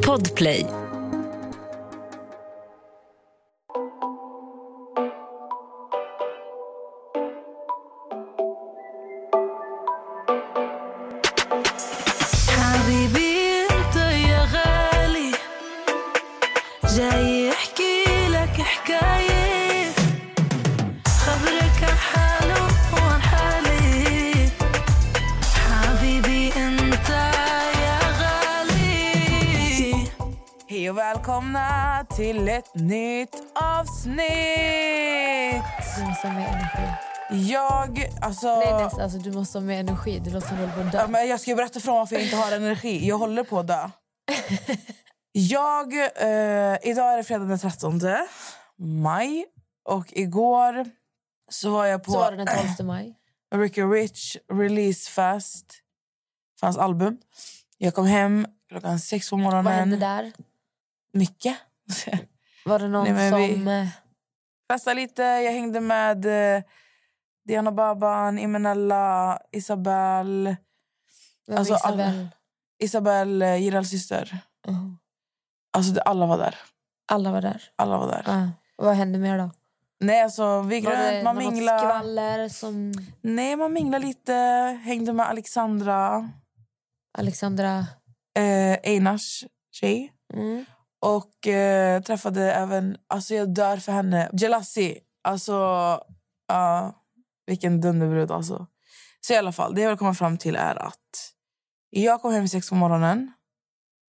Podplay. Alltså... Nej, nej, alltså, du måste ha mer energi. Du låter som du håller på att Ja, dö. men jag ska ju berätta från varför jag inte har energi. Jag håller på att dö. Jag, eh, idag är det fredag den 13 maj. Och igår så var jag på Så var det den 12 maj. Ricky Rich release fest. För hans album. Jag kom hem klockan sex på morgonen. Vad hände där? Mycket. Var det någon Nej, men vi- som... eh, festade lite. Jag hängde med eh, Diana Baban, Imenella, Isabel. Vem Alltså, alltså, alla- Isabel? Isabel, eh, Girals syster. Ja. Alltså det, alla var där. Alla var där. Alla var där. Ja. Vad hände mer då? Nej, alltså vi gick Var det man minglade. skvaller som Nej, man minglade lite. Hängde med Alexandra, Alexandra... eh, Einars tjej. Mm. Och eh, träffade även, alltså jag dör för henne, Jelassi. Alltså, ja, vilken dunderbrud alltså. Så i alla fall, det jag vill komma fram till är att jag kom hem sex på morgonen.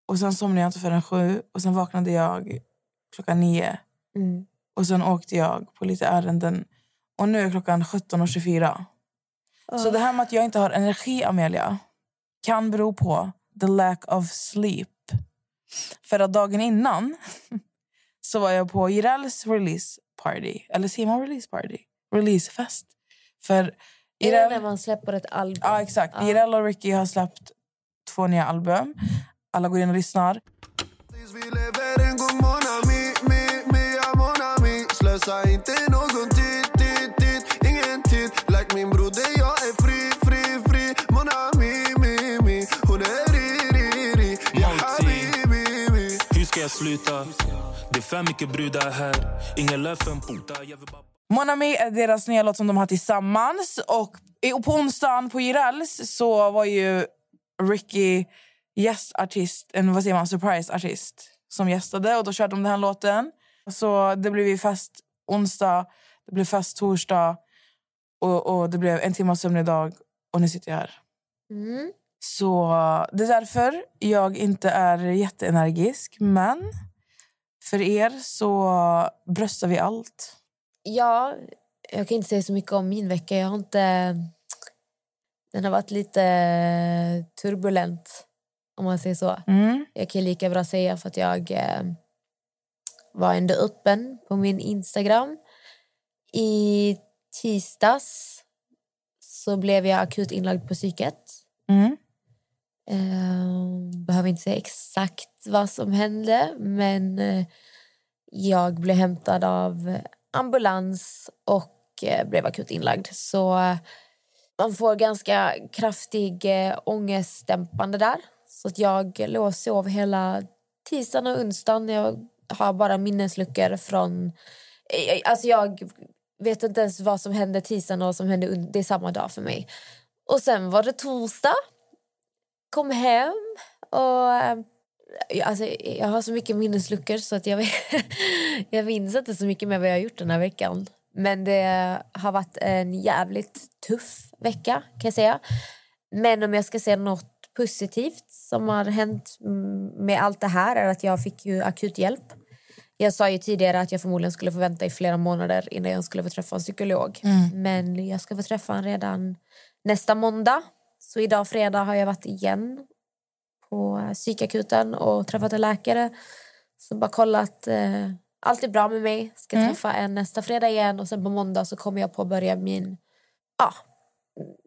Och sen somnade jag inte förrän sju. Och sen vaknade jag klockan nio. Mm. Och sen åkte jag på lite ärenden. Och nu är klockan 17.24. Så det här med att jag inte har energi, Amelia, kan bero på the lack of sleep. För att dagen innan så var jag på Jirels release party. Eller säger man release party? Releasefest. För Är det när man släpper ett album? Ja, exakt. Ja. Jireel och Ricky har släppt två nya album. Alla går in och lyssnar. Slösa inte någon tid, tid, tid, ingen tid Like min broder, jag är fri, fri, fri Mon ami, mi, mi Hon är ri, ri, ri Ja habibi, Hur ska jag sluta? Det är för mycket brudar här Ingen lön för en pota Jag vill bara Mon Ami är deras nya låt som de har tillsammans. Och på onsdagen på Jirels så var ju Ricky gästartist, en vad säger man, surprise-artist som gästade. Och då körde de den här låten. Så det blev ju fest onsdag, det blev fest torsdag och, och det blev en timme sömn idag. Och nu sitter jag här. Mm. Så det är därför jag inte är jätteenergisk. Men för er så bröstar vi allt. Ja, jag kan inte säga så mycket om min vecka. Jag har inte... Den har varit lite turbulent, om man säger så. Mm. Jag kan lika bra säga för att jag eh, var ändå öppen på min Instagram. I tisdags så blev jag akut inlagd på psyket. Mm. Eh, behöver inte säga exakt vad som hände, men eh, jag blev hämtad av ambulans och eh, blev akut inlagd. Så eh, man får ganska kraftig eh, ångestdämpande där. Så att jag låg och sov hela tisdagen och onsdagen. Jag har bara minnesluckor från... Alltså jag vet inte ens vad som hände tisdagen och vad som hände Det är samma dag för mig. Och sen var det torsdag. Kom hem och... Alltså, jag har så mycket minnesluckor så att jag, jag minns inte så mycket mer vad jag har gjort den här veckan. Men det har varit en jävligt tuff vecka kan jag säga. Men om jag ska säga något positivt som har hänt mm, med allt det här är att jag fick ju akut hjälp. Jag sa ju tidigare att jag förmodligen skulle få vänta i flera månader innan jag skulle få träffa en psykolog. Men jag ska få träffa en redan nästa måndag. Så idag fredag har jag varit igen på psykakuten och träffat en läkare. Så bara kollat, eh, allt är bra med mig. Ska träffa en nästa fredag igen och sen på måndag så kommer jag påbörja min ja,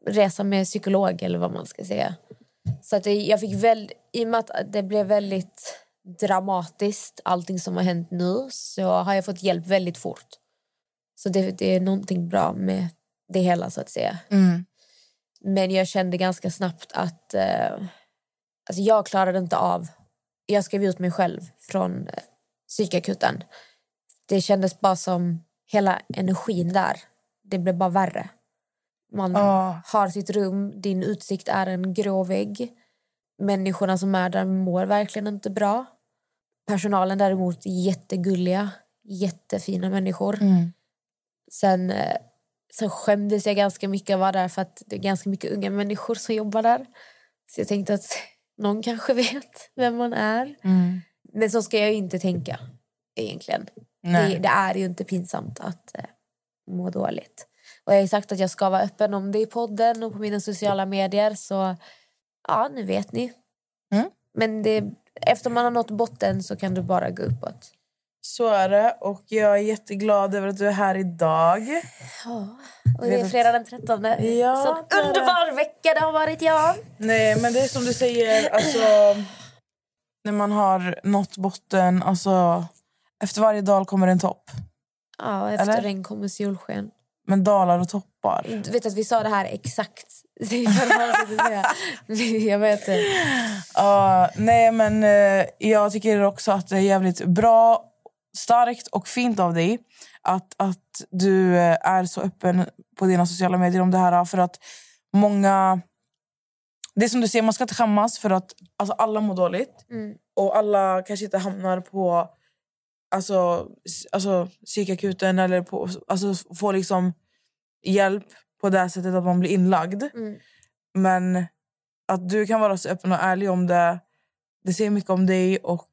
resa med psykolog eller vad man ska säga. Så att jag fick väl, i och med att det blev väldigt dramatiskt allting som har hänt nu så har jag fått hjälp väldigt fort. Så det, det är någonting bra med det hela så att säga. Mm. Men jag kände ganska snabbt att, eh, Alltså jag klarade inte av... Jag skrev ut mig själv från eh, psykakuten. Det kändes bara som hela energin där. Det blev bara värre. Man Ja. har sitt rum, din utsikt är en grå vägg. Människorna som är där mår verkligen inte bra. Personalen däremot är jättegulliga, jättefina människor. Mm. Sen, eh, sen skämdes jag ganska mycket att vara där för att det är ganska mycket unga människor som jobbar där. Så jag tänkte att någon kanske vet vem man är. Mm. Men så ska jag ju inte tänka egentligen. Det, det är ju inte pinsamt att eh, må dåligt. Och jag har sagt att jag ska vara öppen om det i podden och på mina sociala medier. Så ja, nu vet ni. Mm. Men det, efter man har nått botten så kan du bara gå uppåt. Så är det. Och jag är jätteglad över att du är här idag. Ja. Och det är fredag den 13. Ja, så underbar vecka det har varit, ja. Nej, men det är som du säger, alltså... När man har nått botten, alltså... Efter varje dal kommer en topp. Ja, efter Eller? regn kommer solsken. Men dalar och toppar. Du vet att vi sa det här exakt. Jag vet det. Ja, nej, men eh, jag tycker också att det är jävligt bra, starkt och fint av dig att, att du eh, är så öppen på dina sociala medier om det här. För att många... Det som du säger, man ska inte skämmas för att alltså, alla mår dåligt. Mm. Och alla kanske inte hamnar på alltså, alltså, psykakuten eller på, alltså, får liksom hjälp på det sättet att man blir inlagd. Mm. Men att du kan vara så öppen och ärlig om det, det säger mycket om dig och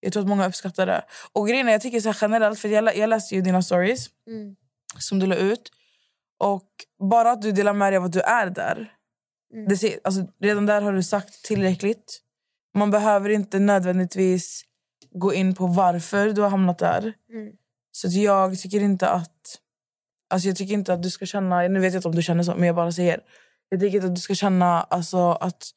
jag tror att många uppskattar det. Och grejen är, jag tycker så generellt, för jag, jag läste ju dina stories Mm. som du la ut. Och bara att du delar med dig av att du är där. Mm. Det alltså, redan där har du sagt tillräckligt. Man behöver inte nödvändigtvis gå in på varför du har hamnat där. Mm. Så jag tycker inte att... Alltså jag tycker inte att du ska känna... Nu vet jag inte om du känner så, men jag bara säger. Jag tycker inte att du ska känna alltså, att...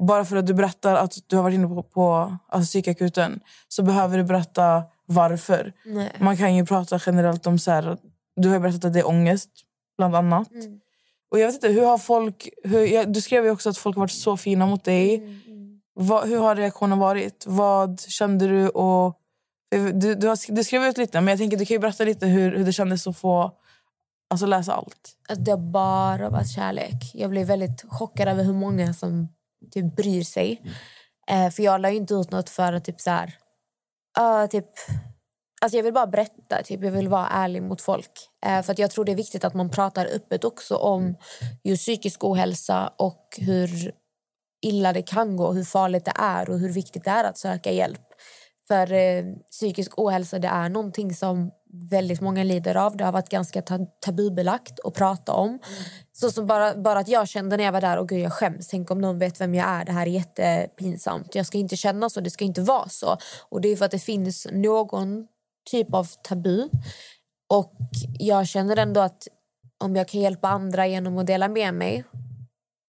Bara för att du berättar att du har varit inne på, på alltså, psykakuten så behöver du berätta varför. Nej. Man kan ju prata generellt om... så här, Du har berättat att det är ångest, bland annat. Mm. Och jag vet inte, hur har folk... Hur, ja, du skrev ju också att folk har varit så fina mot dig. Mm. Mm. Vad, hur har reaktionen varit? Vad kände du? Och, du, du, har, du skrev ut lite, men jag tänker du kan ju berätta lite hur, hur det kändes att få alltså, läsa allt. Alltså, det har bara varit kärlek. Jag blev väldigt chockad över hur många som typ bryr sig. Eh, för jag la ju inte ut något för att typ så här... ah, typ, alltså jag vill bara berätta. Typ, jag vill vara ärlig mot folk. Eh, för att jag tror det är viktigt att man pratar öppet också om just psykisk ohälsa och hur illa det kan gå, hur farligt det är och hur viktigt det är att söka hjälp. För eh, psykisk ohälsa det är någonting som väldigt många lider av. Det har varit ganska tabubelagt att prata om. Så så bara, bara att jag kände när jag var där, och gud jag skäms. Tänk om någon vet vem jag är. Det här är jättepinsamt. Jag ska inte känna så, det ska inte vara så. Och det är för att det finns någon typ av tabu. Och jag känner ändå att om jag kan hjälpa andra genom att dela med mig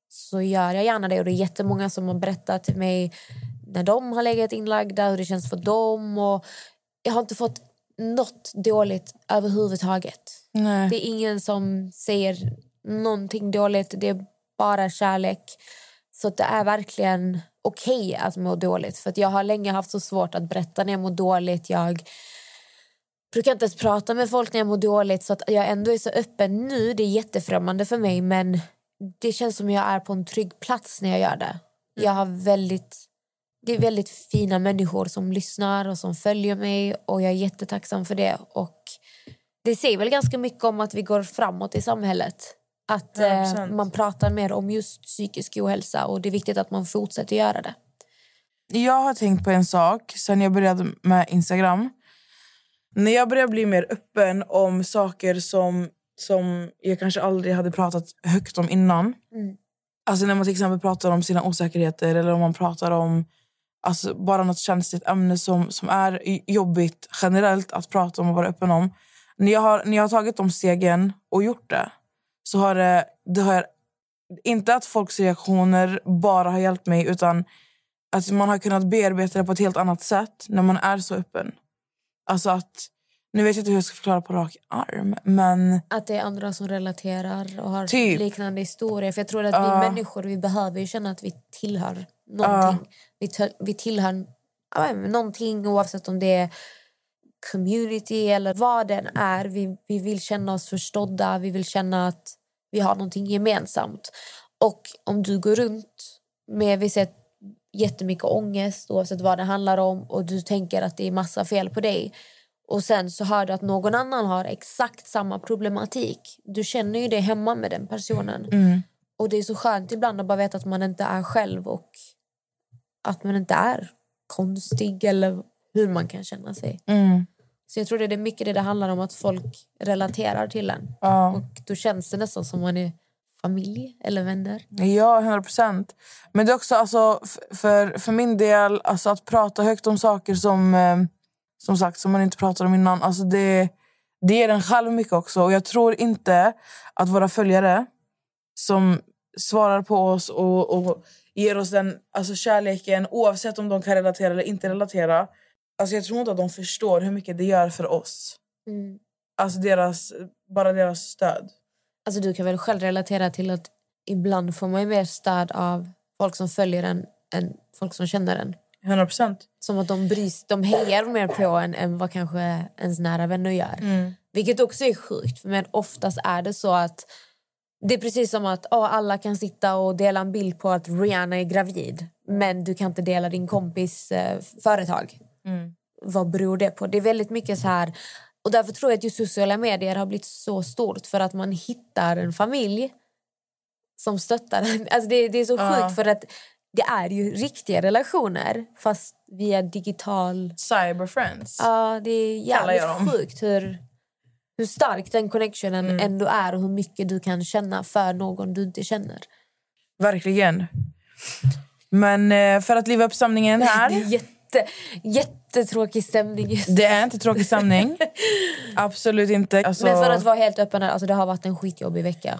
så gör jag gärna det. Och det är jättemånga som har berättat till mig när de har legat inlagda, hur det känns för dem. Och jag har inte fått något dåligt överhuvudtaget. Nej. Det är ingen som säger någonting dåligt. Det är bara kärlek. Så det är verkligen okej att må dåligt. För att Jag har länge haft så svårt att berätta när jag mår dåligt. Jag brukar inte ens prata med folk när jag mår dåligt. Så att jag ändå är så öppen nu. Det är jättefrämmande för mig. Men det känns som jag är på en trygg plats när jag gör det. Jag har väldigt... Det är väldigt fina människor som lyssnar och som följer mig. Och Jag är jättetacksam för det. Och Det säger väl ganska mycket om att vi går framåt i samhället. Att eh, 100%. man pratar mer om just psykisk ohälsa. Och Det är viktigt att man fortsätter göra det. Jag har tänkt på en sak sen jag började med Instagram. När jag började bli mer öppen om saker som, som jag kanske aldrig hade pratat högt om innan. Mm. Alltså när man till exempel pratar om sina osäkerheter eller om man pratar om alltså bara något känsligt ämne som, som är jobbigt generellt att prata om och vara öppen om. När jag har, när jag har tagit de stegen och gjort det så har det, det har inte att folks reaktioner bara har hjälpt mig utan att man har kunnat bearbeta det på ett helt annat sätt när man är så öppen. Alltså att nu vet jag inte hur jag ska förklara på rak arm, men... Att det är andra som relaterar och har Typ. liknande historier. För jag tror att Ja. vi människor vi behöver ju känna att vi tillhör någonting. Vi, tö- vi tillhör men någonting oavsett om det är community eller vad den är. Vi, vi vill känna oss förstådda, vi vill känna att vi har någonting gemensamt. Och om du går runt med vi ser jättemycket ångest oavsett vad det handlar om och du tänker att det är massa fel på dig och sen så hör du att någon annan har exakt samma problematik. Du känner ju det hemma med den personen. Mm. Och det är så skönt ibland att bara veta att man inte är själv och att man inte är konstig eller hur man kan känna sig. Mm. Så jag tror det är mycket det det handlar om att folk relaterar till en. Ja. Och då känns det nästan som man är familj eller vänner. Ja, 100 procent. Men det är också alltså, för, för min del, alltså, att prata högt om saker som, eh, som sagt som man inte pratade om innan. Alltså, det, det ger en själv mycket också. Och jag tror inte att våra följare som svarar på oss och, och ger oss den alltså, kärleken oavsett om de kan relatera eller inte relatera. Alltså, jag tror inte att de förstår hur mycket det gör för oss. Mm. Alltså deras, bara deras stöd. Alltså du kan väl själv relatera till att ibland får man ju mer stöd av folk som följer en än folk som känner en. 100 procent. Som att de, brys, de hejar mer på en än vad kanske ens nära vänner gör. Mm. Vilket också är sjukt, men oftast är det så att det är precis som att åh, alla kan sitta och dela en bild på att Rihanna är gravid men du kan inte dela din kompis eh, företag. Mm. Vad beror det på? Det är väldigt mycket så här... Och därför tror jag att just sociala medier har blivit så stort för att man hittar en familj som stöttar en. Alltså det, det är så Ja. sjukt för att det är ju riktiga relationer fast via digital... Cyberfriends. Ja, det är jävligt sjukt hur, hur stark den connectionen Mm. ändå är och hur mycket du kan känna för någon du inte känner. Verkligen. Men eh, för att liva upp stämningen Det är här. jätte, jättetråkig stämning just. Det är inte tråkig stämning. Absolut inte. Alltså, Men för att vara helt öppen, alltså det har varit en skitjobbig vecka.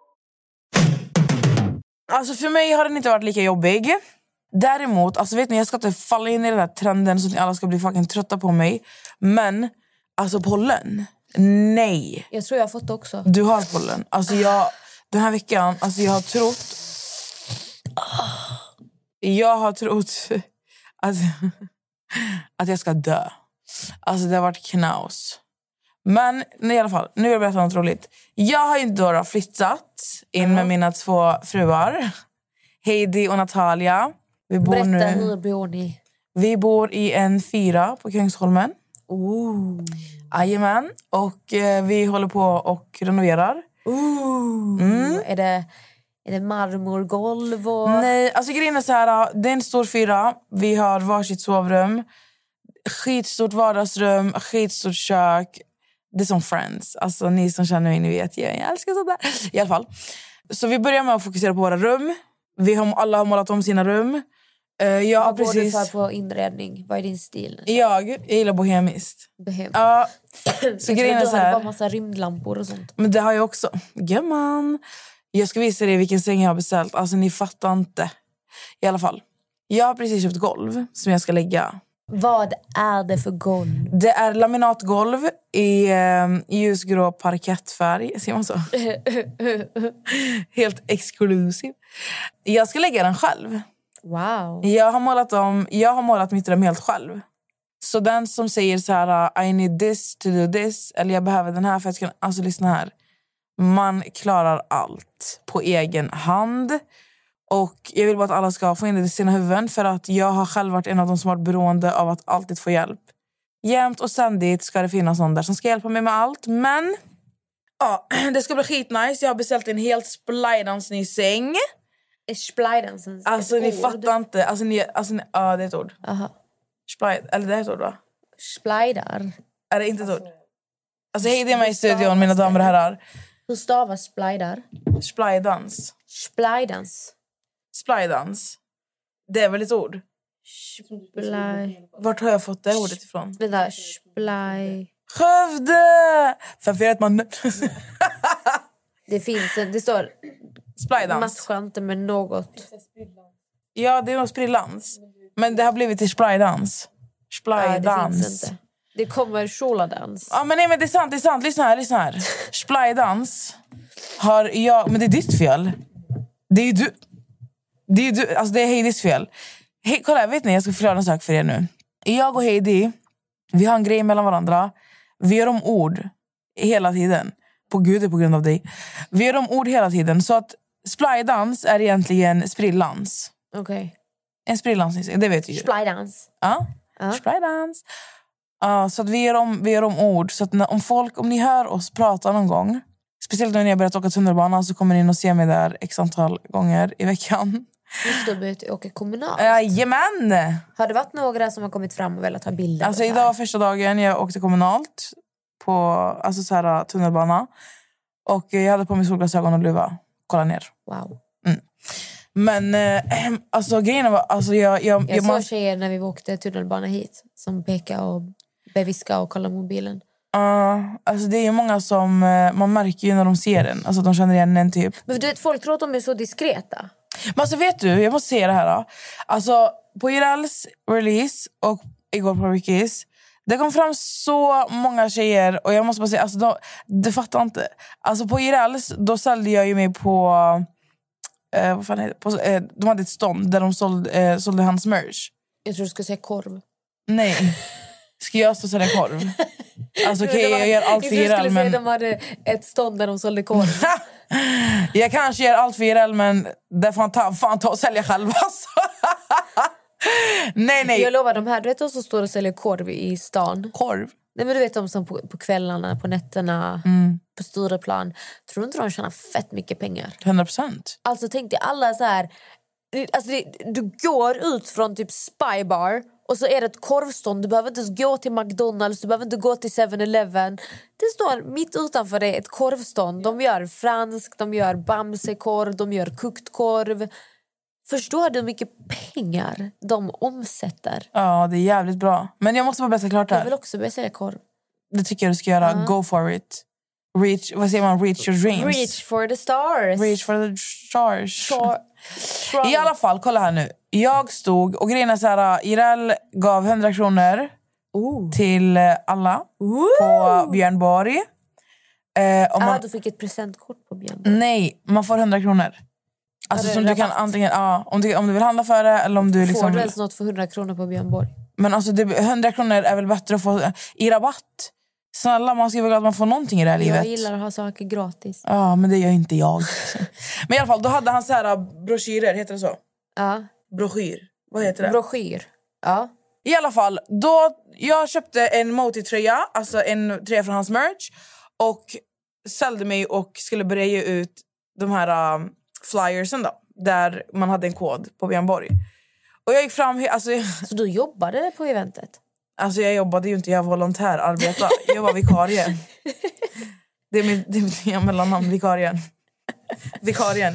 Alltså för mig har den inte varit lika jobbig. Däremot, alltså vet ni, jag ska inte falla in i den här trenden så att ni alla ska bli fucking trötta på mig. Men alltså pollen, nej. Jag tror jag har fått det också. Du har pollen. Alltså jag, den här veckan, alltså jag har trott... Jag har trott att, att jag ska dö. Alltså det har varit knaus. Men nej, i alla fall, nu vill jag berätta något roligt. Jag har ju då flyttat in med mina två fruar. Heidi och Natalia. Vi bor, Berätta, nu, hur bor ni? vi bor i en fyra på Kungsholmen. Jajamän. Och eh, vi håller på och renoverar. Ooh. Mm. Är, det, är det marmorgolv? Och... Nej, alltså grejen är så här. Det är en stor fyra. Vi har varsitt sovrum. Skitstort vardagsrum, skitstort kök. Det är som Friends. Alltså ni som känner mig, ni vet. Jag, älskar sånt där. I alla fall. Så vi börjar med att fokusera på våra rum. Vi har, alla har målat om sina rum. Eh, jag Vad går du precis... för på inredning? Vad är din stil? Jag, jag gillar bohemiskt. Behem. Ja, så grejen är så du här. bara massa rymdlampor och sånt. Men det har jag också. Gumman. Jag ska visa dig vilken säng jag har beställt. Alltså ni fattar inte. I alla fall. Jag har precis köpt golv som jag ska lägga. Vad är det för golv? Det är laminatgolv i eh, ljusgrå parkettfärg. Ser man så? Helt exklusiv. Jag ska lägga den själv. Wow. Jag har målat, om, jag har målat mitt rum helt själv. Så den som säger så här, I need this to do this, eller jag behöver den här för att kunna... Alltså lyssna här. Man klarar allt på egen hand. Och Jag vill bara att alla ska få in det i sina huvuden för att jag har själv varit en av de som varit beroende av att alltid få hjälp. Jämt och ständigt ska det finnas någon där som ska hjälpa mig med allt. Men ja, det ska bli skitnice. Jag har beställt en helt splidans ny säng. Är splidansens Alltså ni ord? fattar inte. Alltså, ni, alltså, ni, ja, det är ett ord. Aha. Splide, eller det är ett ord va? Splidar. Är det inte ett ord? Alltså hej det är mig i studion mina damer och herrar. Hur stavas splidar? Splidans. Splidans. Splidans. Det är väl ett ord? Spli... Vart har jag fått det ordet ifrån? Vänta, spli... Skövde! Förvirrat man... Det finns en, det står Splidans. matcha inte med något. Ja, det är nog sprillans. Men det har blivit till splidans. Nej, det. Det kommer sholadans. Ja, men nej, men det är sant, det är sant. Lyssna här, lyssna här. Splidans har jag... Men det är ditt fel. Det är ju du. Det är, du, alltså det är Heidis fel. Hej, kolla, vet ni, jag ska förklara en sak för er nu. Jag och Heidi, vi har en grej mellan varandra. Vi gör om ord hela tiden. På gud, det är på grund av dig. Vi gör om ord hela tiden. Så att splidans är egentligen sprillans. Okej. En sprillans, det vet du ju. Splidans. Ja. Ja. Splidans. Ja, så att vi gör om, vi gör om ord. Så att när, om folk, om ni hör oss prata någon gång, speciellt när har börjat åka tunnelbana så kommer ni och se mig där x antal gånger i veckan. Just då börjat åka kommunalt. Jajamän! Har det varit några som har kommit fram och velat ha bilder? Alltså idag var första dagen jag åkte kommunalt på alltså så här, tunnelbana. Och jag hade på mig solglasögon och luva. Kolla ner. Wow. Men eh, alltså grejen var, alltså jag, jag, Jag jag, såg tjejer när vi åkte tunnelbana hit som pekade och beviskade och kollade mobilen. Ja, alltså det är ju många som, eh, man märker ju när de ser en, alltså de känner igen en typ. Men du vet, folk tror att de är så diskreta. Men alltså vet du, jag måste säga det här. Då. Alltså på Irals release och igår på Rickys, det kom fram så många tjejer och jag måste bara säga, alltså de, du fattar inte. Alltså på Irals, då sålde jag ju mig på, eh, vad fan heter det? På, eh, de hade ett stånd där de sålde, eh, sålde hans merch. Jag tror du skulle säga korv. Nej. Ska jag stå och sälja korv? Alltså okej, var- jag gör allt för jag trodde du Iral skulle säga men... att de hade ett stånd där de sålde korv. Jag kanske gör allt för Irel, men det får han ta, fan ta och sälja själv. Alltså. nej, nej. Jag lovar, de här du vet de som står och säljer korv i stan. Korv? Nej, men du vet de som på, på kvällarna, på nätterna, Mm. på Stureplan. Tror du inte de tjänar fett mycket pengar? 100 procent. Alltså tänk dig alla så här... Alltså det, du går ut från typ Spybar och så är det ett korvstånd. Du behöver inte ens gå till McDonalds, du behöver inte gå till 7-Eleven. Det står mitt utanför dig ett korvstånd. De gör fransk, de gör bamsekorv, de gör kokt korv. Förstår du hur mycket pengar de omsätter? Ja, det är jävligt bra. Men jag måste bara berätta klart det Jag vill här. också börja sälja korv. Det tycker jag du ska göra. Go for it. Reach, vad säger man? Reach your dreams. Reach for the stars. Reach for the stars. Star- I alla fall, kolla här nu. Jag stod och grejen är så här, Irel gav 100 kronor till eh, alla på Björn Borg. Eh, Ah, man, du fick ett presentkort på Björn. nej, man får 100 kronor. Alltså som du kan antingen, ja, om, du, om du vill handla för det eller om du Får liksom... du ens något för 100 kronor på Björn Borg? Men alltså det, 100 kronor är väl bättre att få i rabatt? Snälla, man ska vara glad att man får någonting i det här livet. Jag gillar att ha saker gratis. Ja, men det gör inte jag. men i alla fall, då hade han så här äh, broschyrer, heter det så? Ja. Broschyr. Vad heter det? Broschyr. Ja. I alla fall, då, jag köpte en Moti-tröja, alltså en tröja från hans merch och sålde mig och skulle börja ge ut de här um, flyersen då, där man hade en kod på Björn Borg. Och jag gick fram... Alltså, Så du jobbade på eventet? Alltså jag jobbade ju inte, jag volontärarbetade. Jag var vikarie. Det är mitt, det är mitt nya mellannamn, vikarien. Vikarien.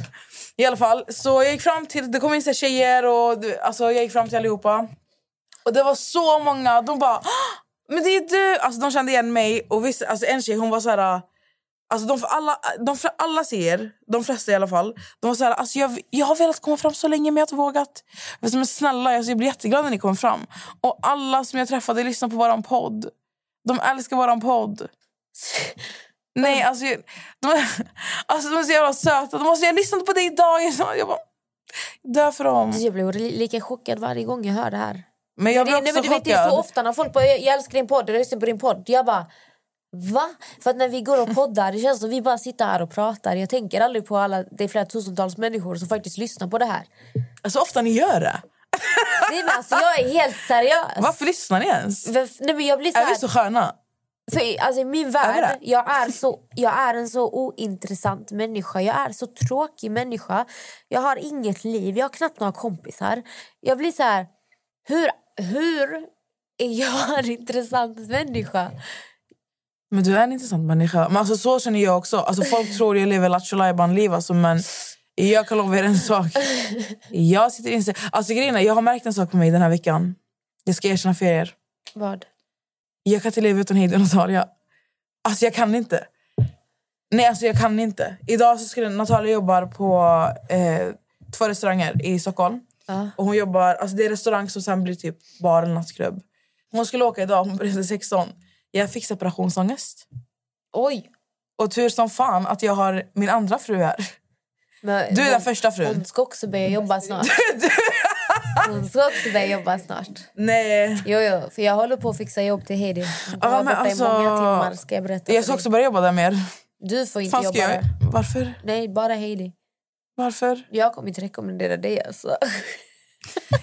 I alla fall, så jag gick fram till... Det kom in så tjejer och alltså, jag gick fram till allihopa. Och det var så många. De bara... Ah, men det är du! Alltså, de kände igen mig. Och vissa, alltså, en tjej hon var så här... Alltså, de, alla, de, alla ser, de flesta i alla fall, de var så här, alltså, jag, jag har velat komma fram så länge men jag har inte vågat. Men snälla, alltså, jag blir jätteglad när ni kommer fram. Och alla som jag träffade lyssnar på våran podd. De älskar våran podd. Nej, alltså, jag- de, alltså de är så jävla söta. De har jag lyssnade på dig idag. Jag bara, dör för dem. Jag blir li- lika chockad varje gång jag hör det här. Men jag blir det, också nej, men du vet, det är så chockad. ofta när folk bara jag, jag älskar din podd, jag lyssnar på din podd. Jag bara Va? För när vi går och poddar, det känns som vi bara sitter här och pratar. Jag tänker aldrig på alla, det är flera tusentals människor som faktiskt lyssnar på det här. Så ofta ni gör det. Nej, men alltså, jag är helt seriös. Varför lyssnar ni ens? Nej, men jag blir så Är här, vi så sköna? För, alltså, I min Är värld, det? jag är, så, jag är en så ointressant människa. Jag är så tråkig människa. Jag har inget liv, jag har knappt några kompisar. Jag blir så här... Hur, hur är jag en intressant människa? Men du är en intressant människa. Men alltså, så känner jag också. Alltså, folk tror jag lever lattjo liv alltså, men jag kan lova er en sak. Jag sitter inne. Alltså, grejen är, jag har märkt en sak på mig den här veckan. Jag ska erkänna för er. Vad? Jag kan inte leva utan Heidi och Natalia. Alltså jag kan inte. Nej, alltså jag kan inte. Idag så skulle Natalia jobbar på eh, två restauranger i Stockholm. Ja. Och hon jobbar, alltså det är restaurang som sen blir typ bar eller nattklubb. Hon skulle åka idag, hon började 16. Jag fick separationsångest. Oj! Och tur som fan att jag har min andra fru här. Men Du är den första frun. Hon ska också börja jobba snart. Hon ska också börja jobba snart. Nej. Jo, jo, för jag håller på att fixa jobb till Heidi. Hon Ja, men i alltså, många timmar ska jag berätta Jag ska också börja jobba där mer. Du får inte Fan, jobba jag? Varför? Nej, bara Heidi. Varför? Jag kommer inte rekommendera dig alltså.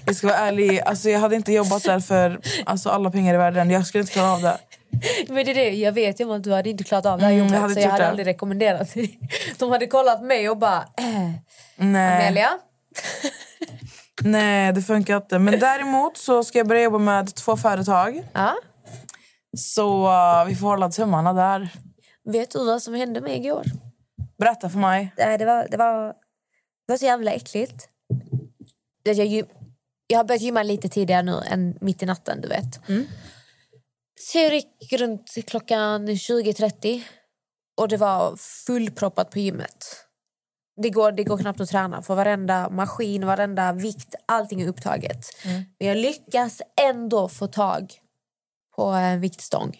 Jag ska vara ärlig, alltså jag hade inte jobbat där för alltså, alla pengar i världen. Jag skulle inte klara av det. Men det är det, jag vet ju att du hade inte klarat av det här Mm, jag jobbet hade så jag hade det. aldrig rekommenderat dig. De hade kollat mig och bara... Äh, Nej. Amelia? Nej, det funkar inte. Men däremot så ska jag börja jobba med två företag. Ja. Så uh, vi får hålla tummarna där. Vet du vad som hände mig igår? Berätta för mig. Nej, det, var, det, var, det var så jävla äckligt. Jag, jag, jag har börjat gymma lite tidigare nu än mitt i natten, du vet. Så jag gick runt klockan 20.30 och det var fullproppat på gymmet. Det går, det går knappt att träna för varenda maskin, varenda vikt, allting är upptaget. Men jag lyckas ändå få tag på en viktstång.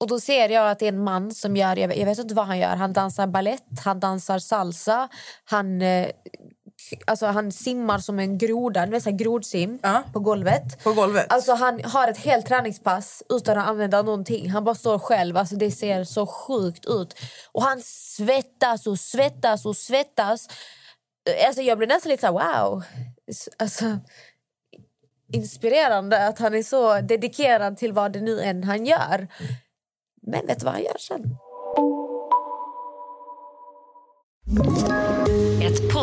Och då ser jag att det är en man som gör, jag vet, inte vad han gör. Han dansar ballett, han dansar salsa, han, eh, alltså han simmar som en groda, du vet grodsim Ja. på golvet. På golvet. Alltså han har ett helt träningspass utan att använda någonting. Han bara står själv. Alltså det ser så sjukt ut. Och han svettas och svettas och svettas. Alltså jag blir nästan lite så här, wow. Alltså, inspirerande att han är så dedikerad till vad det nu än han gör. Men vet du vad han gör sen?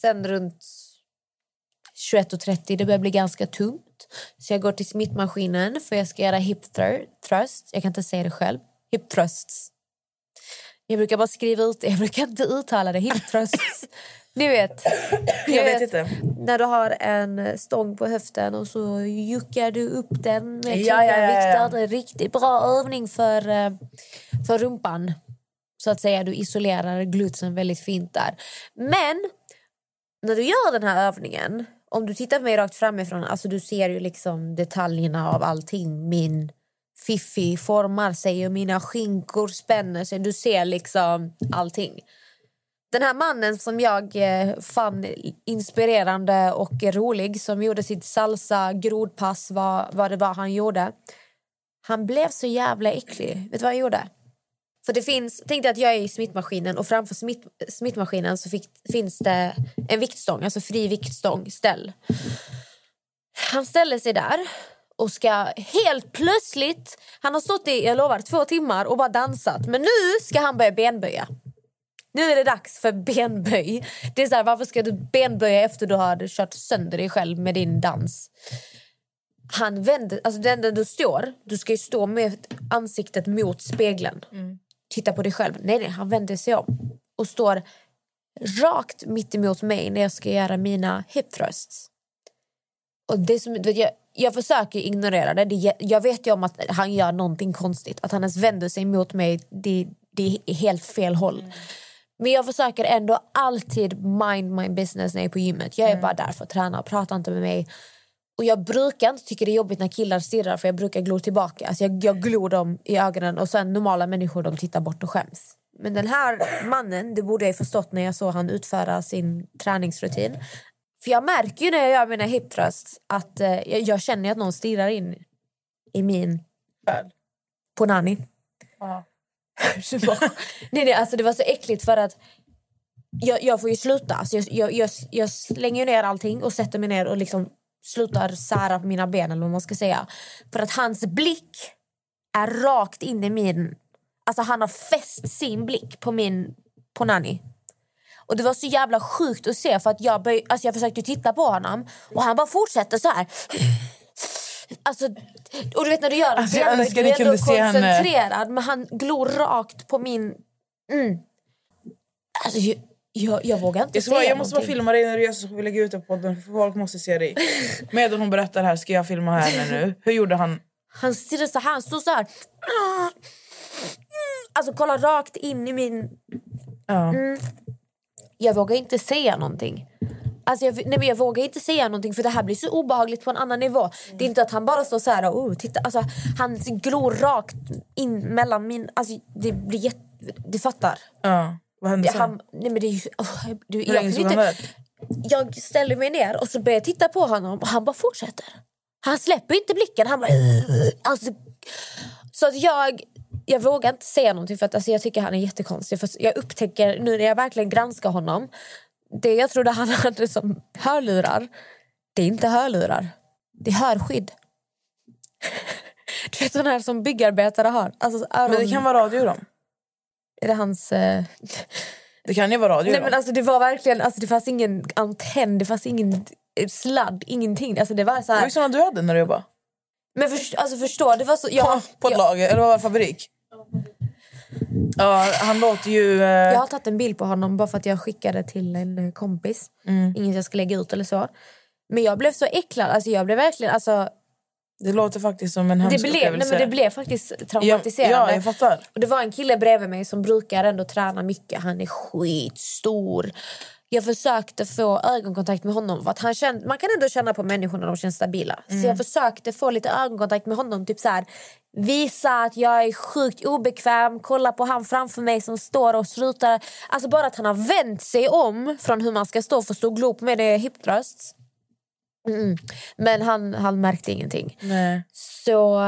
Sen runt 21.30 det börjar bli ganska tungt. Så jag går till smittmaskinen för jag ska göra hip thr- thrust. Jag kan inte säga det själv. Hip thrusts. Jag brukar bara skriva ut det. Jag brukar inte uttala det. Hip thrusts. Ni vet. Jag vet inte. När du har en stång på höften och så juckar du upp den med Ja, ja, ja, ja. vikter. Det är en riktigt bra övning för, eh, för rumpan. Så att säga, du isolerar glutsen väldigt fint där. Men när du gör den här övningen, om du tittar på mig rakt framifrån, alltså du ser ju liksom detaljerna av allting. Min fiffi formar sig och mina skinkor spänner sig. Du ser liksom allting. Den här mannen som jag eh, fann inspirerande och rolig som gjorde sitt salsa grodpass, vad, vad det var han gjorde. Han blev så jävla äcklig. Vet du vad han gjorde? För det finns, tänk dig att jag är i smittmaskinen och framför smitt, smittmaskinen så fick, finns det en viktstång, alltså fri viktstång, ställ. Han ställer sig där och ska helt plötsligt... Han har stått i jag lovar, två timmar och bara dansat. Men nu ska han börja benböja. Nu är det dags för benböj. Det är så här, varför ska du benböja efter du har kört sönder dig själv med din dans? Han vänder, alltså den där du står, du ska ju stå med ansiktet mot spegeln. Mm. Titta på dig själv. Nej, nej, han vänder sig om och står rakt mitt emot mig när jag ska göra mina hip thrusts. Och det som, vet, jag, jag försöker ignorera det. det. Jag vet ju om att han gör någonting konstigt. Att han ens vänder sig mot mig, det, det är helt fel håll. Men jag försöker ändå alltid mind my business när jag är på gymmet. Jag är bara där för att träna, prata inte med mig. Och jag brukar inte tycka det är jobbigt när killar stirrar för jag brukar glo tillbaka. Alltså jag, jag glor dem i ögonen och sen normala människor de tittar bort och skäms. Men den här mannen, det borde jag förstått när jag såg han utföra sin träningsrutin. För jag märker ju när jag gör mina hip thrusts att eh, jag, jag känner att någon stirrar in i min... Väl. På. Ja. Bara- nej, nej, alltså det var så äckligt för att jag, jag får ju sluta. Alltså jag, jag, jag, jag slänger ner allting och sätter mig ner och liksom slutar sära på mina ben eller vad man ska säga. För att hans blick är rakt in i min... Alltså han har fäst sin blick på min på Nani. Och det var så jävla sjukt att se för att jag, böj, alltså jag försökte titta på honom och han bara fortsätter så här. Alltså, och du vet när du gör det Alltså, så jag önskar du är ändå se henne. koncentrerad men han glor rakt på min... Mm. Alltså, jag, jag, vågar inte Jag, ska bara, säga jag måste bara någonting. filma dig när du gör så vi lägga ut det på podden för folk måste se dig. Medan hon berättar här ska jag filma henne nu. Hur gjorde han? Han stirrade så här, han stod så här. Alltså kolla rakt in i min... Ja. Mm. Jag vågar inte säga någonting. Alltså jag, nej men jag vågar inte säga någonting för det här blir så obehagligt på en annan nivå. Det är inte att han bara står så här och oh, titta. Alltså, han glor rakt in mellan min... Alltså det blir jätte... Du fattar. Ja. Vad hände sen? han, nej men det är ju... Oh, du, Hur jag, länge han där? jag ställer mig ner och så börjar jag titta på honom och han bara fortsätter. Han släpper inte blicken. Han bara... Alltså, så att jag, jag vågar inte säga någonting för att alltså, jag tycker han är jättekonstig. För jag upptäcker nu när jag verkligen granskar honom. Det jag trodde han hade som hörlurar, det är inte hörlurar. Det är hörskydd. Du vet sådana här som byggarbetare har. Alltså, öron... Men det kan vara radio då. Är det hans... Eh... Det kan ju vara radio Nej, då. men alltså, det var verkligen... Alltså, det fanns ingen antenn, det fanns ingen eh, sladd, ingenting. Alltså, det var så Det var här... ju såna du hade när du jobbade. Men först, alltså, förstå, det var så... Jag, På, på ett lager, eller var det, fabrik? Ja, han låter ju... Eh, jag har tagit en bild på honom bara för att jag skickade till en eh, kompis. Mm. Inget jag ska lägga ut eller så. Men jag blev så äcklad. Alltså, jag blev verkligen... Alltså, Det låter faktiskt som en det, hemsk blev, nej, upplevelse. men det blev faktiskt ja, traumatiserande. ja, jag fattar. Och det var en kille bredvid mig som brukar ändå träna mycket. Han är skitstor. Jag försökte få ögonkontakt med honom. För att han kände, man kan ändå känna på människor när de känns stabila. Mm. Så jag försökte få lite ögonkontakt med honom. Typ så här, visa att jag är sjukt obekväm. Kolla på han framför mig som står och slutar. Alltså bara att han har vänt sig om från hur man ska stå för att stå och glo på mig när jag är hiptröst. Mm. Men han, han märkte ingenting. Nej. Så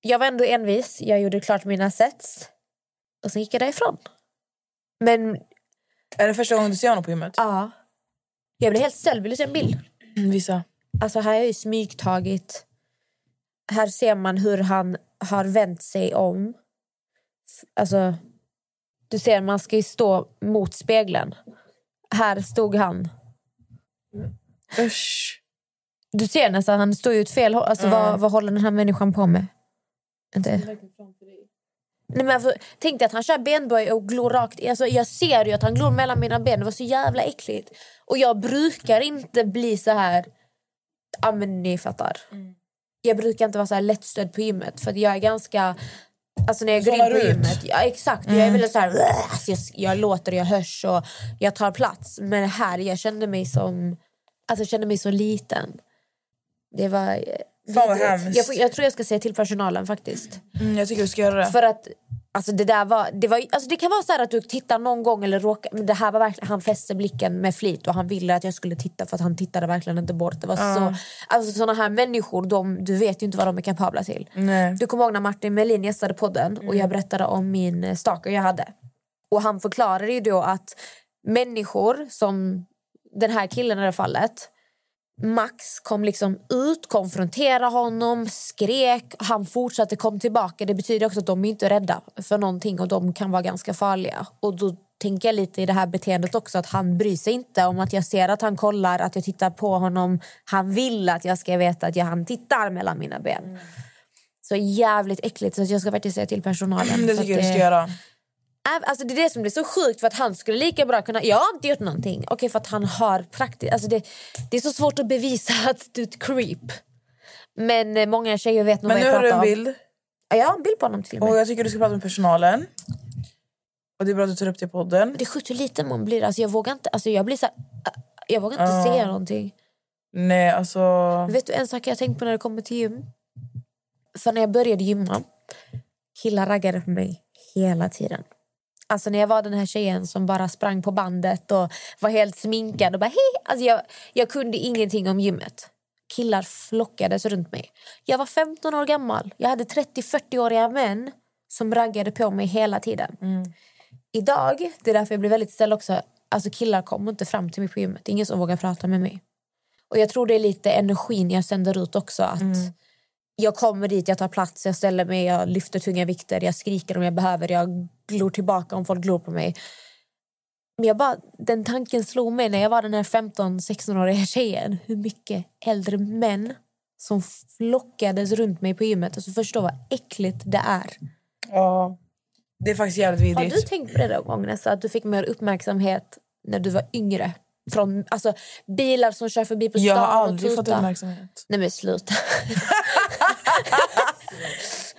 jag var ändå envis. Jag gjorde klart mina sets. Och sen gick jag därifrån. Men Är det första gången du ser honom på gymmet? ja, jag blev helt ställd. Vill du se en bild? Mm, Visa. Alltså här har jag ju smygtagit. Här ser man hur han har vänt sig om. Alltså, du ser, man ska ju stå mot spegeln. Här stod han. Usch. Du ser nästan, han står ju åt fel håll. Alltså, Ja. vad, vad håller den här människan på med? Inte. Nej, men alltså, tänk dig att han kör benböj och glor rakt. Alltså, jag ser ju att han glor mellan mina ben. Det var så jävla äckligt. Och jag brukar inte bli så här... Ja, men ni fattar. Jag brukar inte vara så här lättstödd på gymmet. För att jag är ganska... Alltså när jag går in på ut. gymmet. Ja, exakt. Jag är väldigt så här... Alltså, jag, jag låter, jag hörs och jag tar plats. Men här, jag kände mig som... Alltså jag kände mig så liten. Det var... eh, Fan jag, jag tror jag ska säga till personalen faktiskt. Mm, jag tycker du ska göra det. För att alltså det där var, det var alltså det kan vara så här att du tittar någon gång eller råkar, men det här var verkligen, han fäste blicken med flit och han ville att jag skulle titta för att han tittade verkligen inte bort. Det var så, alltså såna här människor, de, du vet ju inte vad de är kapabla till. Nej. Du kommer ihåg när Martin Melin gästade podden och jag berättade om min stalker jag hade. Och han förklarade ju då att människor som den här killen i det här fallet Max kom liksom ut, konfronterade honom, skrek. Han fortsatte kom tillbaka. Det betyder också att de är inte rädda för någonting och de kan vara ganska farliga. Och då tänker jag lite i det här beteendet också att han bryr sig inte om att jag ser att han kollar, att jag tittar på honom. Han vill att jag ska veta att jag, han tittar mellan mina ben. Så jävligt äckligt. Så jag ska faktiskt säga till personalen. Det tycker jag du ska göra. Alltså det är det som blir så sjukt för att han skulle lika bra kunna... Jag har inte gjort någonting. Okej för att han har praktiskt... Alltså det, det är så svårt att bevisa att du är ett creep. Men eh, många tjejer vet nog Men vad nu jag har du pratar en om. bild. Ja, jag har en bild på honom till och. Och jag tycker du ska prata med personalen. Och det är bra att du tar upp det i podden. Det är sjukt hur liten man blir. Alltså jag vågar inte... Alltså jag blir så här, äh, Jag vågar inte Ja. säga någonting. Nej, alltså... Men Vet du en sak jag tänkt på när det kommer till gym? För när jag började gymma, killar raggade på mig hela tiden. Alltså när jag var den här tjejen som bara sprang på bandet och var helt sminkad och bara hej. Alltså jag, jag kunde ingenting om gymmet. killar flockades runt mig. Jag var 15 år gammal. Jag hade 30-40-åriga män som raggade på mig hela tiden. Idag, det är därför jag blir väldigt ställd också, alltså killar kommer inte fram till mig på gymmet. Det är ingen som vågar prata med mig. Och jag tror det är lite energin jag sänder ut också. Att Jag kommer dit, jag tar plats, jag ställer mig, jag lyfter tunga vikter, jag skriker om jag behöver, jag glor tillbaka om folk glor på mig. Men jag bara, den tanken slog mig när jag var den här 15-16-åriga tjejen. Hur mycket äldre män som flockades runt mig på gymmet. Alltså förstå vad äckligt det är. Ja. Det är faktiskt jävligt Har vidrigt. du tänkt på det någon gång Nessa, att du fick mer uppmärksamhet när du var yngre? Från alltså, bilar som kör förbi på stan Jag har aldrig fått uppmärksamhet. Nej men sluta.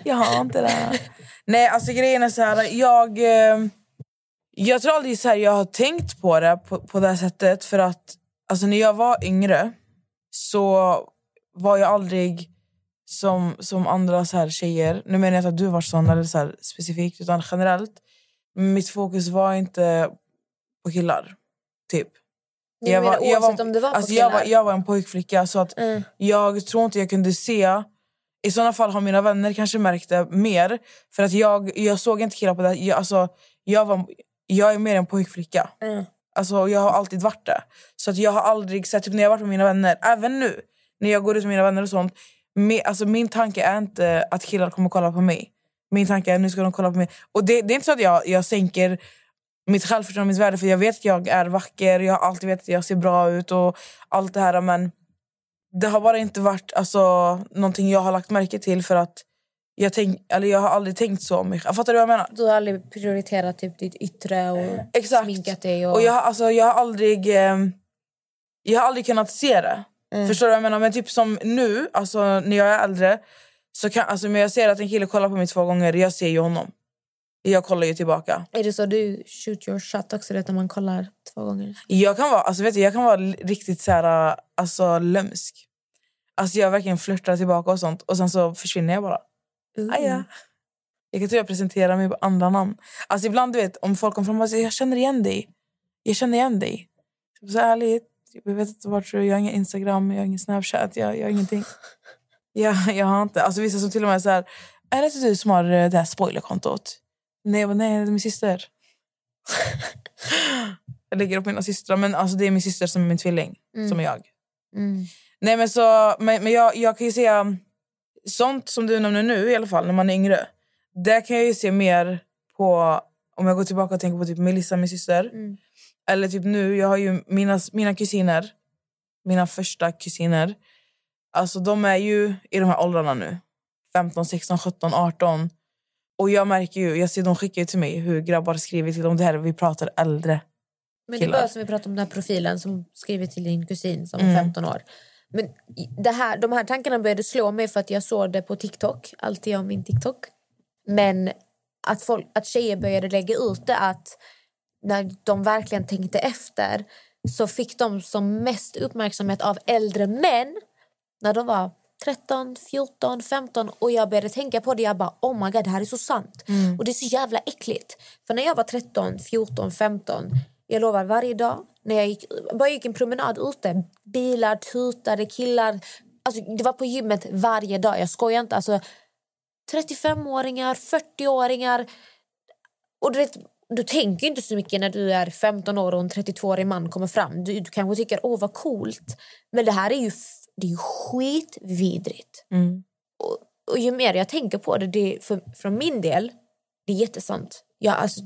Jag har inte det. Nej, alltså grejen är så här. Jag, eh, jag tror aldrig så här, jag har tänkt på det på, på det här sättet. För att alltså, när jag var yngre så var jag aldrig som, som andra så här, tjejer. Nu menar jag inte att du var sån eller så här, specifikt, utan generellt. Mitt fokus var inte på killar. Typ. Jag menar, oavsett om det var på alltså, jag, var, jag var en pojkflicka så att Mm. jag tror inte jag kunde se i sådana fall har mina vänner kanske märkt det mer. För att jag, jag såg inte killar på det. Jag, alltså, jag, var, jag är mer en pojkflicka. Mm. Alltså, jag har alltid varit det. Så att jag har aldrig sett, typ, när jag varit med mina vänner, även nu när jag går ut med mina vänner och sånt. Me, alltså, min tanke är inte att killar kommer kolla på mig. Min tanke är nu ska de kolla på mig. Och det, det är inte så att jag, jag sänker mitt självförtroende och mitt värde. För jag vet att jag är vacker, jag har alltid vetat att jag ser bra ut och allt det här. Men det har bara inte varit alltså, någonting jag har lagt märke till för att jag, tänk, eller jag har aldrig tänkt så om mig själv. Fattar du vad jag menar? Du har aldrig prioriterat typ, ditt yttre och Exakt. sminkat dig. Och... Och jag, alltså, jag har aldrig ehm, Jag har aldrig kunnat se det. Mm. Förstår du vad jag menar? Men typ som nu, alltså, när jag är äldre så kan, alltså, men jag ser att en kille kollar på mig två gånger, jag ser ju honom. Jag kollar ju tillbaka. Är det så du shoot your shot också, det, när man kollar två gånger? Jag kan vara, alltså, vet du, jag kan vara riktigt så här, alltså, lömsk. Alltså, jag verkligen flörtar tillbaka och sånt och sen så försvinner jag bara. Aja. Jag kan typ presentera mig på andra namn. Alltså ibland du vet, om folk kommer fram och säger jag känner igen dig. Jag känner igen dig. Så ärligt, jag vet inte vart du är. Jag har ingen Instagram, jag har ingen Snapchat, jag, jag har ingenting. Jag, jag har inte. Alltså vissa som till och med så här, är det inte du som har eh, det här spoilerkontot? Nej, jag bara, nej, det är min syster. jag lägger upp mina systrar, men alltså det är min syster som är min tvilling, Mm. som är jag. Mm. Nej men så, men, men jag, jag kan ju se sånt som du nämner nu i alla fall när man är yngre. Där kan jag ju se mer på, om jag går tillbaka och tänker på typ Melissa, min syster. Mm. Eller typ nu, jag har ju mina, mina kusiner, mina första kusiner. Alltså de är ju i de här åldrarna nu. 15, 16, 17, 18. Och jag märker ju, jag ser de skickar ju till mig hur grabbar skriver till dem. Det här, vi pratar äldre. Men det killar. var som vi pratade om den här profilen som skriver till din kusin som var Mm. 15 år. Men det här, de här tankarna började slå mig för att jag såg det på TikTok. Alltid och min TikTok. Men att, folk, att tjejer började lägga ut det att när de verkligen tänkte efter så fick de som mest uppmärksamhet av äldre män när de var 13, 14, 15 och jag började tänka på det. Jag bara, oh my god, det här är så sant. Mm. Och det är så jävla äckligt. För när jag var 13, 14, 15 jag lovar varje dag när jag gick, bara gick en promenad ute, bilar tutade, killar. Alltså, det var på gymmet varje dag. Jag skojar inte. Alltså, 35-åringar, 40-åringar. Och du, vet, du tänker inte så mycket när du är 15 år och en 32-årig man kommer fram. Du, du kanske tycker åh vad coolt. Men det här är ju, det är ju skitvidrigt. Mm. Och, och ju mer jag tänker på det, det för, från min del, det är jättesant. Jag, alltså,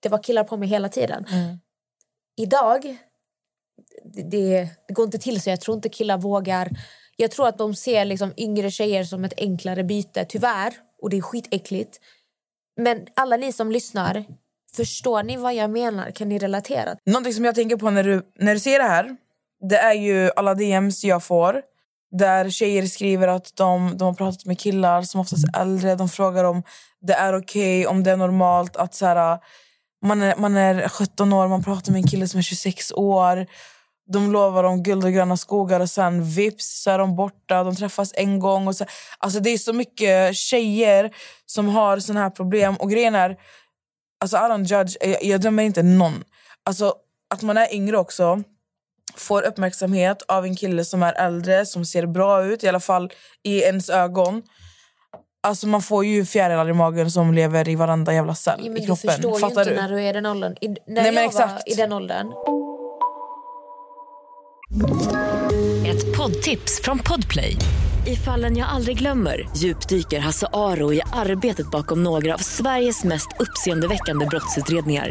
det var killar på mig hela tiden. Mm. Idag, det, det, det går inte till så. Jag tror inte killar vågar. Jag tror att de ser liksom yngre tjejer som ett enklare byte, tyvärr. Och det är skitäckligt. Men alla ni som lyssnar, förstår ni vad jag menar? Kan ni relatera? Någonting som jag tänker på när du, när du ser det här, det är ju alla DMs jag får. Där tjejer skriver att de, de har pratat med killar som oftast är äldre. De frågar om det är okej, om det är normalt att så här, man, är, man är 17 år, man pratar med en kille som är 26 år. De lovar dem guld och gröna skogar och sen vips så är de borta. De träffas en gång. Och så, alltså det är så mycket tjejer som har såna här problem. Och grejen är, alltså I don't judge, jag, jag dömer inte någon. Alltså att man är yngre också får uppmärksamhet av en kille som är äldre, som ser bra ut, i alla fall i ens ögon. Alltså man får ju fjärilar i magen som lever i varenda jävla cell Ja, men i du kroppen. ju Fattar inte du? när du är i den åldern. I, när Nej, men jag var exakt. i den åldern. Ett poddtips från Podplay. I fallen jag aldrig glömmer djupdyker Hasse Aro i arbetet bakom några av Sveriges mest uppseendeväckande brottsutredningar.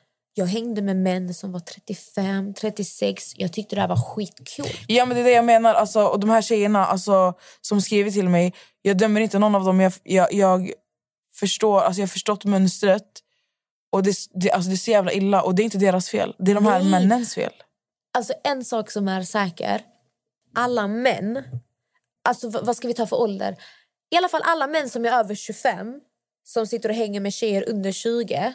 jag hängde med män som var 35, 36. Jag tyckte det här var skitkul. Ja men det är det jag menar. Alltså, och de här tjejerna alltså, som skriver till mig, jag dömer inte någon av dem. Jag, jag, jag, förstår, alltså, jag har förstått mönstret. Och det, det, alltså, det är så jävla illa. Och det är inte deras fel. Det är de här Nej. männens fel. Alltså en sak som är säker. Alla män, alltså vad ska vi ta för ålder? I alla fall alla män som är över 25 som sitter och hänger med tjejer under 20.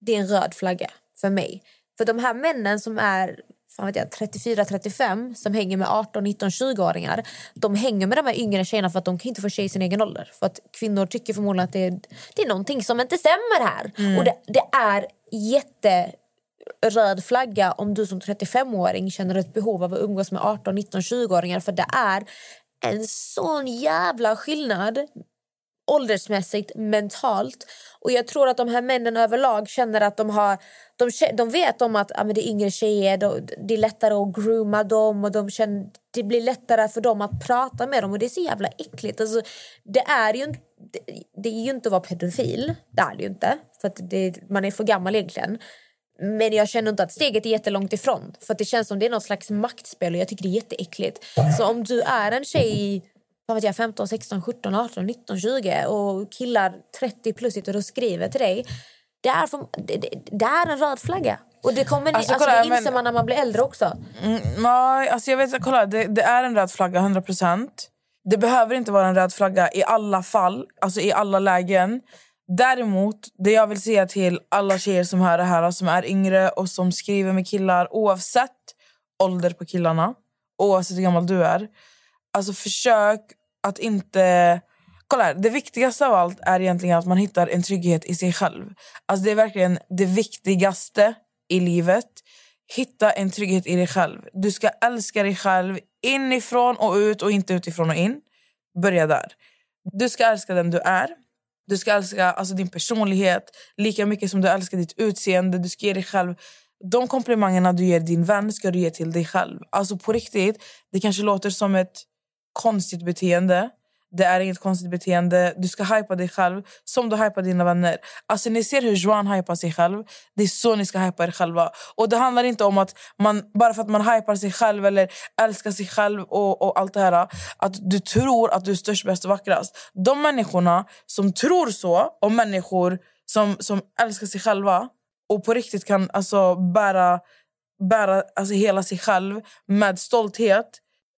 Det är en röd flagga för mig. För de här männen som är fan vet jag, 34-35 som hänger med 18, 19, 20-åringar de hänger med de här yngre tjejerna för att de kan inte få tjej i sin egen ålder. För att kvinnor tycker förmodligen att det är, det är någonting som inte stämmer här. Mm. Och det, det är jätte röd flagga om du som 35-åring känner ett behov av att umgås med 18, 19, 20-åringar för det är en sån jävla skillnad åldersmässigt, mentalt. Och jag tror att de här männen överlag känner att de har... De, de vet om att ja, men det är yngre tjejer, de, det är lättare att grooma dem och de känner, det blir lättare för dem att prata med dem och det är så jävla äckligt. Alltså, det, är ju, inte- det, det är ju inte att vara pedofil, det är det ju inte. För att det, man är för gammal egentligen. Men jag känner inte att steget är jättelångt ifrån. För att det känns som det är något slags maktspel och jag tycker det är jätteäckligt. Så om du är en tjej vad vet jag, 15, 16, 17, 18, 19, 20 och killar 30 plus sitter och skriver till dig. Det är, för, det, det, är en röd flagga. Och det, kommer, Alltså, alltså, kolla, det inser men- man när man blir äldre också. Mm, nej, alltså jag vet, kolla, det, det är en röd flagga, 100%. Det behöver inte vara en röd flagga i alla fall, alltså i alla lägen. Däremot, det jag vill säga till alla tjejer som hör det här, som är yngre och som skriver med killar oavsett ålder på killarna, oavsett hur gammal du är. Alltså försök att inte... Kolla här, det viktigaste av allt är egentligen att man hittar en trygghet i sig själv. Alltså det är verkligen det viktigaste i livet. Hitta en trygghet i dig själv. Du ska älska dig själv inifrån och ut och inte utifrån och in. Börja där. Du ska älska den du är. Du ska älska alltså, din personlighet lika mycket som du älskar ditt utseende. Du ska ge dig själv de komplimangerna du ger din vän ska du ge till dig själv. Alltså på riktigt, det kanske låter som ett konstigt beteende. Det är inget konstigt beteende. Du ska hypa dig själv som du hypar dina vänner. Alltså ni ser hur Joan hypar sig själv. Det är så ni ska hypa er själva. Och det handlar inte om att man bara för att man hypar sig själv eller älskar sig själv och, och allt det här att du tror att du är störst, bäst och vackrast. De människorna som tror så och människor som, som älskar sig själva och på riktigt kan alltså bära, bära alltså hela sig själv med stolthet.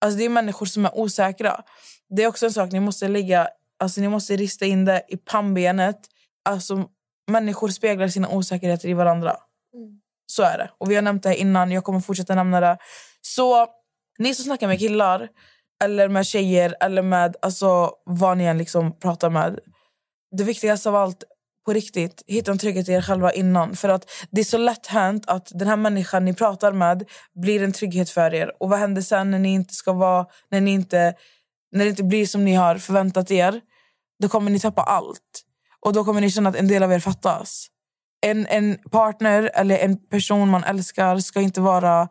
Alltså det är människor som är osäkra. Det är också en sak ni måste lägga, alltså ni måste rista in det i pannbenet. Alltså människor speglar sina osäkerheter i varandra. Så är det. Och vi har nämnt det här innan, jag kommer fortsätta nämna det. Så ni som snackar med killar eller med tjejer eller med alltså, vad ni än liksom pratar med. Det viktigaste av allt på riktigt, hitta en trygghet i er själva innan. För att det är så lätt hänt att den här människan ni pratar med blir en trygghet för er. Och vad händer sen när ni inte ska vara, när ni inte, när det inte blir som ni har förväntat er? Då kommer ni tappa allt. Och då kommer ni känna att en del av er fattas. En, en partner eller en person man älskar ska inte vara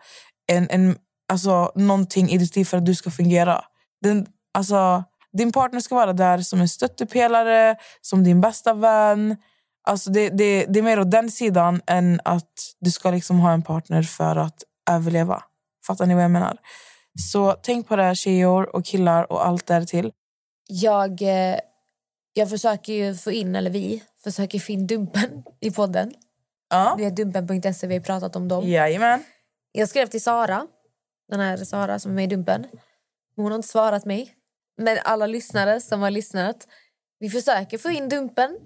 en, en, alltså, någonting i ditt liv för att du ska fungera. Den, alltså, din partner ska vara där som en stöttepelare, som din bästa vän. Alltså det, det, det är mer åt den sidan än att du ska liksom ha en partner för att överleva. Fattar ni vad jag menar? Så tänk på det här tjejer och killar och allt därtill. Jag, eh, jag försöker ju få in, eller vi försöker få in Dumpen i podden. Ja. Vi har Dumpen.se, vi har pratat om dem. Jajamän. Jag skrev till Sara, den här Sara som är med i Dumpen. Hon har inte svarat mig. Men alla lyssnare som har lyssnat Vi försöker få in Dumpen.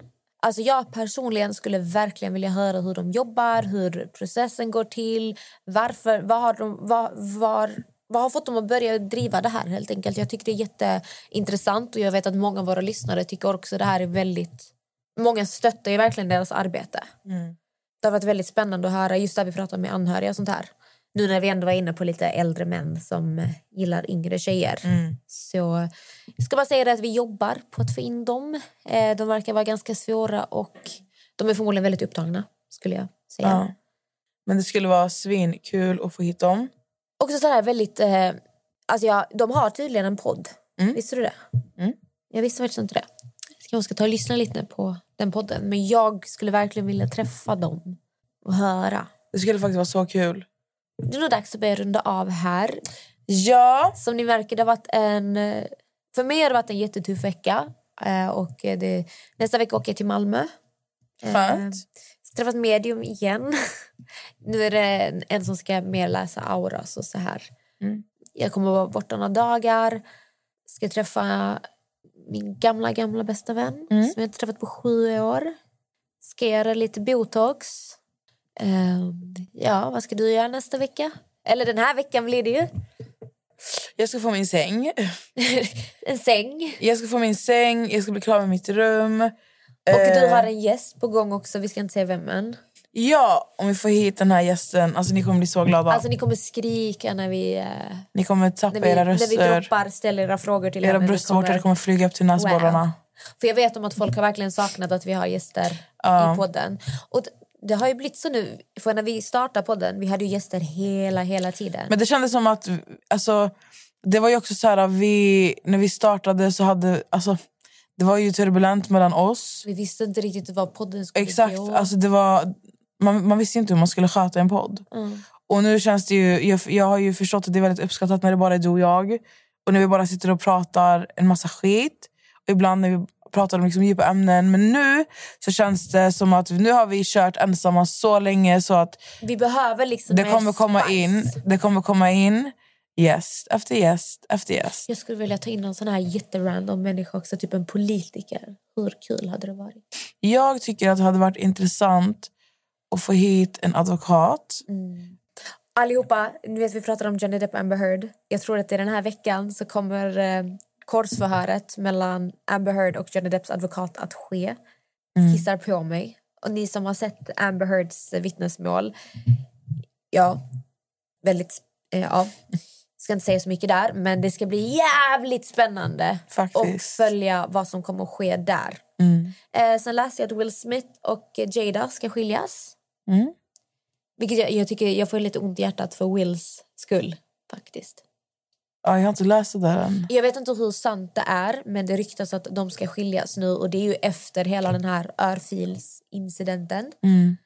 Alltså jag personligen skulle verkligen vilja höra hur de jobbar, hur processen går till. Varför, vad, har de, vad, var, vad har fått dem att börja driva det här helt enkelt? Jag tycker det är jätteintressant och jag vet att många av våra lyssnare tycker också det här är väldigt... Många stöttar ju verkligen deras arbete. Det har varit väldigt spännande att höra just där vi pratar med anhöriga och sånt här. Nu när vi ändå var inne på lite äldre män som gillar yngre tjejer. Så jag ska bara säga att vi jobbar på att få in dem. Eh, De verkar vara ganska svåra och de är förmodligen väldigt upptagna skulle jag säga. Ja. Men det skulle vara svinkul att få hit dem. Också så här väldigt... Eh, alltså jag, de har tydligen en podd. Mm. Visste du det? Jag visste faktiskt inte det. Jag kanske ska ta och lyssna lite på den podden. Men jag skulle verkligen vilja träffa dem och höra. Det skulle faktiskt vara så kul. Det är nog dags att börja runda av här. Ja. Som ni märker, det har varit en... För mig har det varit en jättetuff vecka. Eh, Och det, nästa vecka åker jag till Malmö. Eh, Skönt. träffa ett medium igen. nu är det en, en som ska mer läsa auras och så här. Mm. Jag kommer att vara borta några dagar. Ska träffa min gamla, gamla bästa vän Mm. som jag inte träffat på sju år. Ska göra lite botox. Ehm, ja, vad ska du göra nästa vecka? Eller den här veckan blir det ju. Jag ska få min säng. en säng. Jag ska få min säng, jag ska bli klar med mitt rum. Och du Eh, har en gäst på gång också. Vi ska inte säga vem än. Ja, om vi får hit den här gästen. Alltså ni kommer bli så glada. Alltså ni kommer skrika när vi, eh, ni kommer tappa vi, era när vi röster. droppar, ställer era frågor till Era bröstvårtor kommer- kommer flyga upp till näsborrarna. Wow. För jag vet om att folk har verkligen saknat att vi har gäster Ja. i podden. Och det har ju blivit så nu, för när vi startade podden, vi hade ju gäster hela, hela tiden. Men det kändes som att... Alltså, det var ju också så här, vi, när vi startade så hade... Alltså, det var ju turbulent mellan oss. Vi visste inte riktigt vad podden skulle Exakt. Alltså, det var, man, man visste inte hur man skulle sköta en podd. Mm. Och nu känns det ju... Jag, jag har ju förstått att det är väldigt uppskattat när det bara är du och jag. Och när vi bara sitter och pratar en massa skit. Och ibland när vi pratar om liksom djupa ämnen. Men nu så känns det som att nu har vi kört ensamma så länge så att Vi behöver liksom det mer kommer komma spice. in. Det kommer komma in gäst efter gäst efter gäst. Jag skulle vilja ta in någon sån här jätterandom människa också, typ en politiker. Hur kul hade det varit? Jag tycker att det hade varit intressant att få hit en advokat. Allihopa, ni vet vi pratar om Johnny Depp och Amber Heard. Jag tror att i den här veckan så kommer eh, korsförhöret mellan Amber Heard och Johnny Depps advokat att ske. Kissar på mig. Och ni som har sett Amber Heards vittnesmål, ja, väldigt, eh, ja. Ska inte säga så mycket där, men det ska bli jävligt spännande och följa vad som kommer att ske där. Mm. Eh, sen läste jag att Will Smith och Jada ska skiljas. Mm. Vilket jag, jag tycker jag får lite ont i hjärtat för Wills skull faktiskt. Ja, jag har inte läst det där än. Jag vet inte hur sant det är, men det ryktas att de ska skiljas nu och det är ju efter hela den här örfilsincidenten. Mm.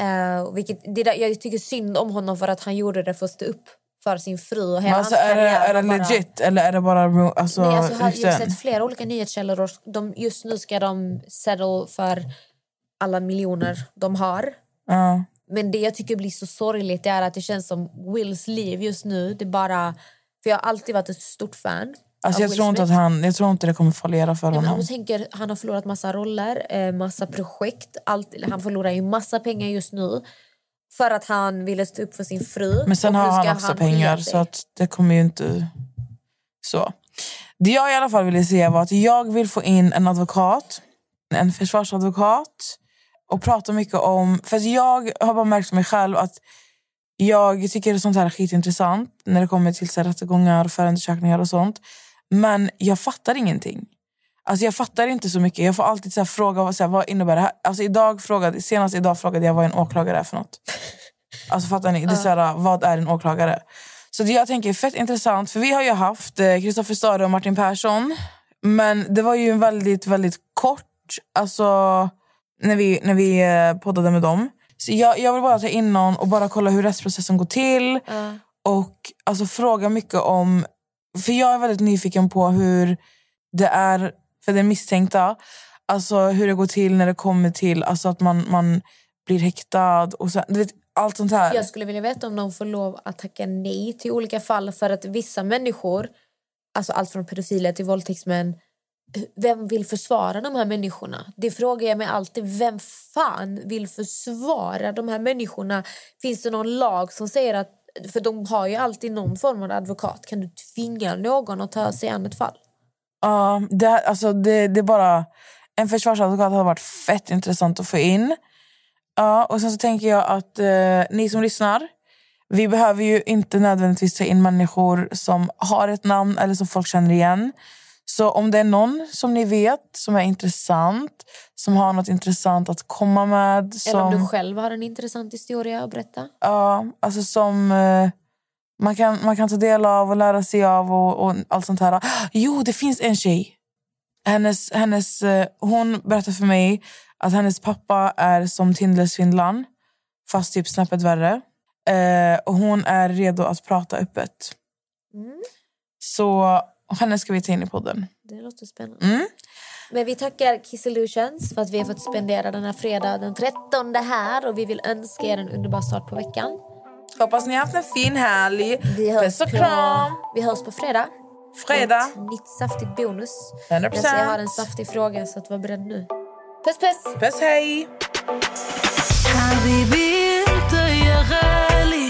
Uh, vilket, det där, jag tycker synd om honom för att han gjorde det för att stå upp för sin fru och hela alltså, hans är det, är det bara- legit eller är det bara alltså, Nej, alltså, jag har rykten? sett flera olika nyhetskällor och de, just nu ska de settle för alla miljoner de har. Ja. Men det jag tycker blir så sorgligt är att det känns som Wills liv just nu, det bara... För jag har alltid varit ett stort fan Alltså, jag, tror inte att han, jag tror inte det kommer fallera för Ja, honom. om du tänker, han har förlorat massa roller, eh, massa projekt. Allt, han förlorar ju massa pengar just nu. För att han ville stå upp för sin fru. Men sen har han också skilja pengar så att det kommer ju inte... Så. Det jag i alla fall ville säga var att jag vill få in en advokat, en försvarsadvokat och prata mycket om... För jag har bara märkt mig själv att jag tycker sånt här är skitintressant när det kommer till så här rättegångar, och förundersökningar och sånt. Men jag fattar ingenting. Alltså jag fattar inte så mycket. Jag får alltid så här fråga så här, vad innebär det här. Alltså idag frågade, senast idag frågade jag vad en åklagare är för något. Alltså fattar ni? Det är så här, vad är en åklagare? Så det jag tänker är fett intressant. För vi har ju haft eh, Kristoffer Stare och Martin Persson. Men det var ju en väldigt, väldigt kort... Alltså när vi, när vi eh, poddade med dem. Så jag, jag vill bara ta in någon och bara kolla hur rättsprocessen går till. Ja. Och alltså fråga mycket om... För jag är väldigt nyfiken på hur det är för den misstänkta. Alltså hur det går till när det kommer till alltså att man, man blir häktad. Och så, vet, allt sånt här. Jag skulle vilja veta om de får lov att tacka nej till olika fall. För att vissa människor, alltså allt från pedofiler till våldtäktsmän, vem vill försvara de här människorna? Det frågar jag mig alltid. Vem fan vill försvara de här människorna? Finns det någon lag som säger att... För de har ju alltid någon form av advokat. Kan du tvinga någon att ta sig an ett fall? Ja, det, alltså det, det är bara... En försvarsadvokat har varit fett intressant att få in. Ja, och sen så tänker jag att uh, ni som lyssnar, vi behöver ju inte nödvändigtvis ta in människor som har ett namn eller som folk känner igen. Så om det är någon som ni vet som är intressant, som har något intressant att komma med. Som, Eller om du själv har en intressant historia att berätta. Ja, alltså som eh, man, kan, man kan ta del av och lära sig av och, och allt sånt här. Jo, det finns en tjej. Hennes, hennes, eh, hon berättade för mig att hennes pappa är som Tindersvindlaren, fast typ snäppet värre. Eh, och hon är redo att prata öppet. Mm. Så henne ska vi ta in i podden. Det låter spännande. Mm. Men vi tackar Kiss Illusions för att vi har fått spendera den här fredagen den 13 här och vi vill önska er en underbar start på veckan. Hoppas ni har haft en fin helg. Vi hörs, Puss och på, kram! vi hörs på fredag. Fredag. Ett nytt saftigt bonus. 100%. Jag, jag har en saftig fråga så att var beredd nu. Puss puss! Puss hej! حبيبي انت يا غالي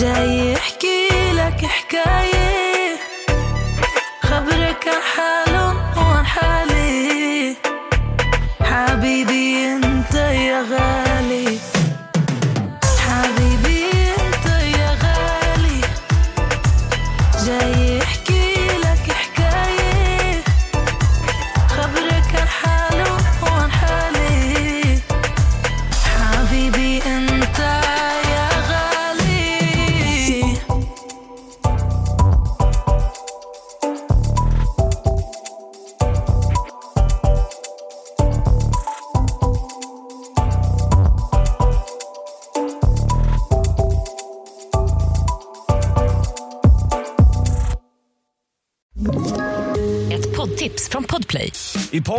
جاي